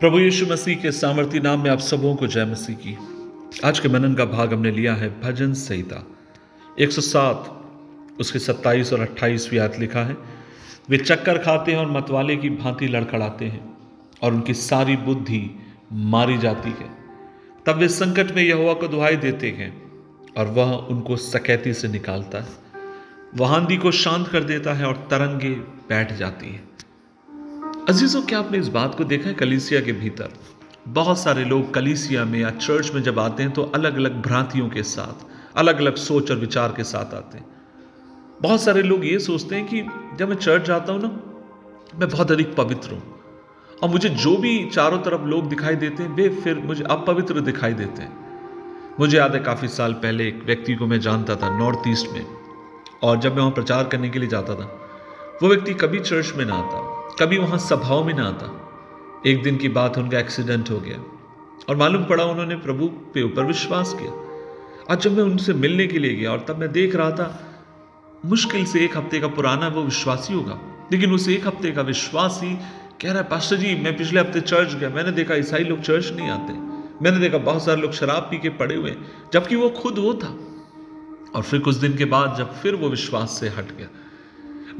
प्रभु यीशु मसीह के सामर्थ्य नाम में आप सबों को जय मसीह की। आज के मनन का भाग हमने लिया है भजन संहिता। 107 उसके 27 और 28 याद लिखा है, वे चक्कर खाते हैं और मतवाले की भांति लड़खड़ाते हैं, और उनकी सारी बुद्धि मारी जाती है। तब वे संकट में यहोवा को दुहाई देते हैं, और वह उनको सकैती से निकालता है। वह आंधी को शांत कर देता है और तरंगे बैठ जाती हैं। अजीजों, क्या आपने इस बात को देखा है, कलीसिया के भीतर? बहुत सारे लोग कलीसिया में या चर्च में जब आते हैं तो अलग अलग भ्रांतियों के साथ अलग अलग सोच और विचार के साथ आते हैं। बहुत सारे लोग ये सोचते हैं कि जब मैं चर्च जाता हूँ ना, मैं बहुत अधिक पवित्र हूँ। और मुझे जो भी चारों तरफ़ लोग दिखाई देते हैं, वे फिर मुझे अपवित्र दिखाई देते हैं। मुझे याद है, काफ़ी साल पहले एक व्यक्ति को मैं जानता था, नॉर्थ ईस्ट में। और जब मैं वहाँ प्रचार करने के लिए जाता था, वो व्यक्ति कभी चर्च में ना आता। कभी वहाँ सभाओं में ना आता। एक दिन की बात उनका एक्सीडेंट हो गया। और मालूम पड़ा उन्होंने प्रभु पे ऊपर विश्वास किया। आज जब मैं उनसे मिलने के लिए गया और तब मैं देख रहा था, मुश्किल से एक हफ़्ते का पुराना वो विश्वासी होगा। लेकिन उस एक हफ़्ते का विश्वासी कह रहा है, पास्टर जी, मैं पिछले हफ़्ते चर्च गया। मैंने देखा ईसाई लोग चर्च नहीं आते। मैंने देखा बहुत सारे लोग शराब पी के पड़े हुए जबकि वो खुद वो था। और फिर कुछ दिन के बाद जब फिर वो विश्वास से हट गया।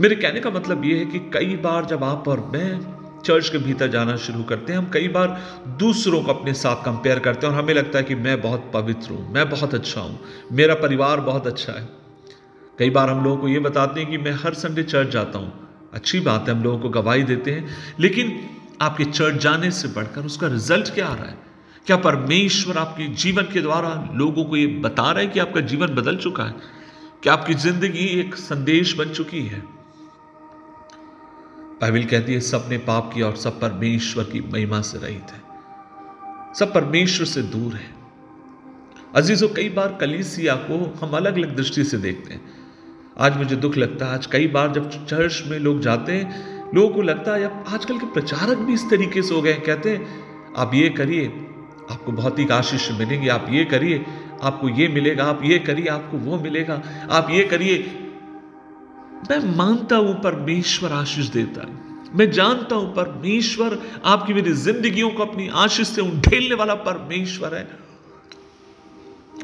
मेरे कहने का मतलब यह है कि कई बार जब आप और मैं चर्च के भीतर जाना शुरू करते हैं, हम कई बार दूसरों को अपने साथ कंपेयर करते हैं और हमें लगता है कि मैं बहुत पवित्र हूँ, मैं बहुत अच्छा हूँ, मेरा परिवार बहुत अच्छा है। कई बार हम लोगों को यह बताते हैं कि मैं हर संडे चर्च जाता हूँ। अच्छी बात है, हम लोगों को गवाही देते हैं, लेकिन आपके चर्च जाने से बढ़कर उसका रिज़ल्ट क्या आ रहा है? क्या परमेश्वर आपके जीवन के द्वारा लोगों को यह बता रहा है कि आपका जीवन बदल चुका है? क्या आपकी ज़िंदगी एक संदेश बन चुकी है? बाइबल कहती है, सबने पाप किया और सब परमेश्वर की महिमा से रहित है। सब परमेश्वर से दूर है। अजीजों, कई बार कलीसिया को हम अलग अलग दृष्टि से देखते हैं। आज मुझे दुख लगता है, आज कई बार जब चर्च में लोग जाते हैं, लोगों को लगता है आजकल के प्रचारक भी इस तरीके से हो गए कहते हैं, आप ये करिए, आपको भौतिक आशीष मिलेंगे, आप ये करिए, आपको ये मिलेगा, आप ये करिए, आपको वो मिलेगा, आप ये करिए। मैं मानता हूँ परमेश्वर आशीष देता है। मैं जानता हूँ परमेश्वर आपकी मेरी जिंदगियों को अपनी आशीष से उंडेलने वाला परमेश्वर है।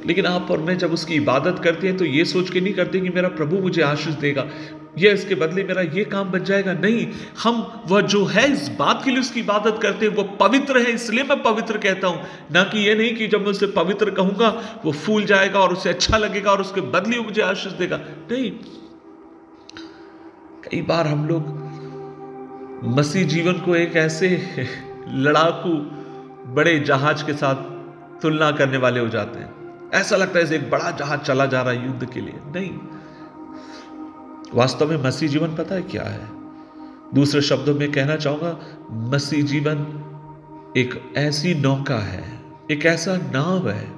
लेकिन आप और मैं जब उसकी इबादत करते हैं तो ये सोच के नहीं करते कि मेरा प्रभु मुझे आशीष देगा। या इसके बदले मेरा ये काम बन जाएगा? नहीं, हम, वह जो है इस बात के लिए उसकी इबादत करते हैं वह पवित्र है, इसलिए मैं पवित्र कहता हूँ। ना कि ये नहीं कि जब मैं उसे पवित्र कहूँगा, वो फूल जाएगा और उसे अच्छा लगेगा और उसके बदले मुझे आशीष देगा। नहीं कई बार हम लोग मसीह जीवन को एक ऐसे लड़ाकू बड़े जहाज़ के साथ तुलना करने वाले हो जाते हैं। ऐसा लगता है एक बड़ा जहाज़ चला जा रहा है युद्ध के लिए। नहीं। वास्तव में मसीह जीवन पता है क्या है? दूसरे शब्दों में कहना चाहूँगा, मसीह जीवन एक ऐसी नौका है, एक ऐसा नाव है,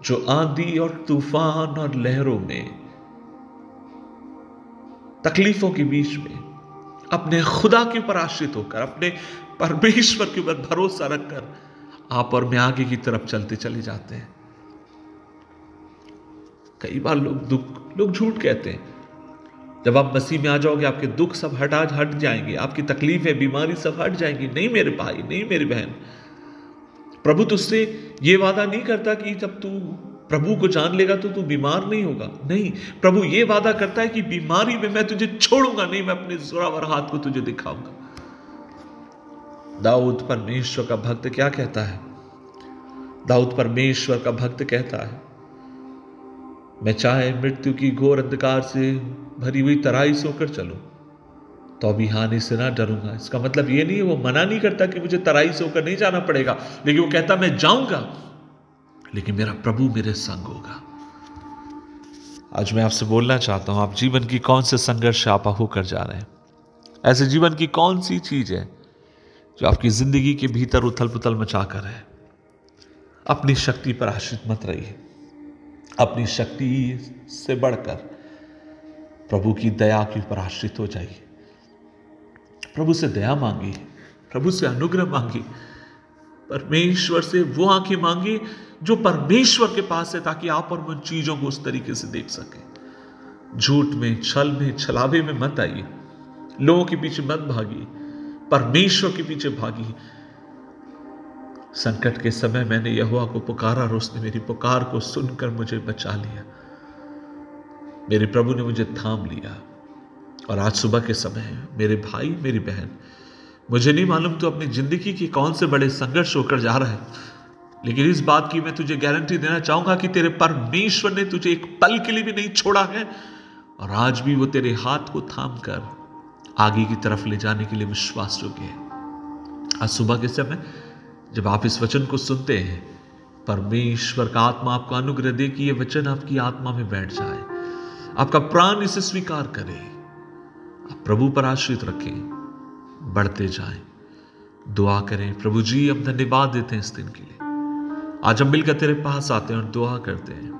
जो आंधी और तूफ़ान और लहरों में तकलीफों के बीच में अपने खुदा के ऊपर आश्रित होकर, अपने परमेश्वर के ऊपर भरोसा रखकर आप और मैं आगे की तरफ़ चलते चले जाते हैं। कई बार लोग दुख, लोग झूठ कहते हैं। जब आप मसीह में आ जाओगे, आपके दुख सब हटा हट जाएँगे, आपकी तकलीफें, बीमारी सब हट जाएँगी। नहीं मेरे भाई, नहीं मेरी बहन। प्रभु तुझसे ये वादा नहीं करता कि जब तू प्रभु को जान लेगा तो तू बीमार नहीं होगा। नहीं, प्रभु ये वादा करता है कि बीमारी में मैं तुझे छोड़ूँगा, नहीं, मैं अपने जोरावर हाथ को तुझे दिखाऊँगा। दाऊद परमेश्वर का भक्त क्या कहता है? दाऊद परमेश्वर का भक्त कहता है, मैं चाहे मृत्यु की घोर अंधकार से भरी हुई तराई से होकर चलूँ तो अभी हानि से ना डरूँगा। इसका मतलब ये नहीं है, वो मना नहीं करता कि मुझे तराई से होकर नहीं जाना पड़ेगा, लेकिन वो कहता, मैं जाऊँगा लेकिन मेरा प्रभु मेरे संग होगा। आज मैं आपसे बोलना चाहता हूँ, आप जीवन की कौन से संघर्ष आप होकर जा रहे हैं? ऐसे जीवन की कौन सी चीज़ है जो आपकी ज़िंदगी के भीतर उथल पुथल मचा कर है? अपनी शक्ति पर आश्रित मत रहिए। अपनी शक्ति से बढ़कर प्रभु की दया के ऊपर आश्रित हो जाइए। प्रभु से दया मांगी प्रभु से अनुग्रह मांगी परमेश्वर से वो आँखें मांगी जो परमेश्वर के पास है ताकि आप और उन चीज़ों को उस तरीके से देख सके। झूठ में, छल में, छलावे में मत आइए। लोगों के पीछे मत भागिए। परमेश्वर के पीछे भागिए। संकट के समय मैंने यहुआ को पुकारा और उसने मेरी पुकार को सुनकर मुझे बचा लिया। मेरे प्रभु ने मुझे थाम लिया। और आज सुबह के समय मेरे भाई, मेरी बहन, मुझे नहीं मालूम तो अपनी ज़िंदगी के कौन से बड़े संघर्ष होकर जा रहा है। लेकिन इस बात की मैं तुझे गारंटी देना चाहूँगा कि तेरे परमेश्वर ने तुझे एक पल के लिए भी नहीं छोड़ा है, और आज भी वो तेरे हाथ को थाम कर आगे की तरफ़ ले जाने के लिए विश्वास योग्य है। आज सुबह के समय जब आप इस वचन को सुनते हैं, परमेश्वर का आत्मा आपको अनुग्रह दे कि यह वचन आपकी आत्मा में बैठ जाए। आपका प्राण इसे स्वीकार करे। आप प्रभु पर आश्रित रखें, बढ़ते जाएँ। दुआ करें, प्रभु जी, हम धन्यवाद देते हैं इस दिन के लिए। आज हम मिलकर तेरे पास आते हैं और दुआ करते हैं।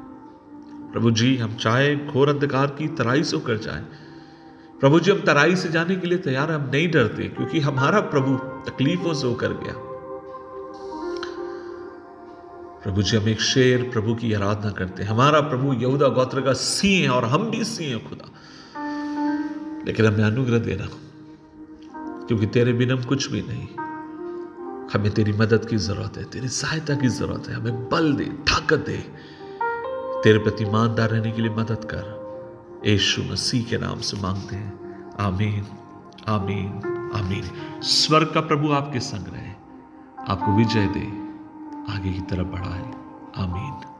प्रभु जी, हम चाहे घोर अंधकार की तराई से होकर जाए। प्रभु जी, हम तराई से जाने के लिए तैयार हम नहीं डरते, क्योंकि हमारा प्रभु तकलीफों से होकर गया। प्रभु जी, हम एक शेर प्रभु की आराधना करते हैं। हमारा प्रभु यहूदा गोत्र का सी है और हम भी सी हैं खुदा। लेकिन हमें अनुग्रह देना, क्योंकि तेरे बिना हम कुछ भी नहीं। हमें तेरी मदद की ज़रूरत है, तेरी सहायता की ज़रूरत है, हमें बल दे, ताकत दे। तेरे प्रति ईमानदार रहने के लिए मदद कर। यीशु मसीह के नाम से मांगते हैं। आमीन आमीन आमीन। स्वर्ग का प्रभु आपके संग रहे। आपको विजय दे। आगे की तरफ़ बढ़ाए। आमीन।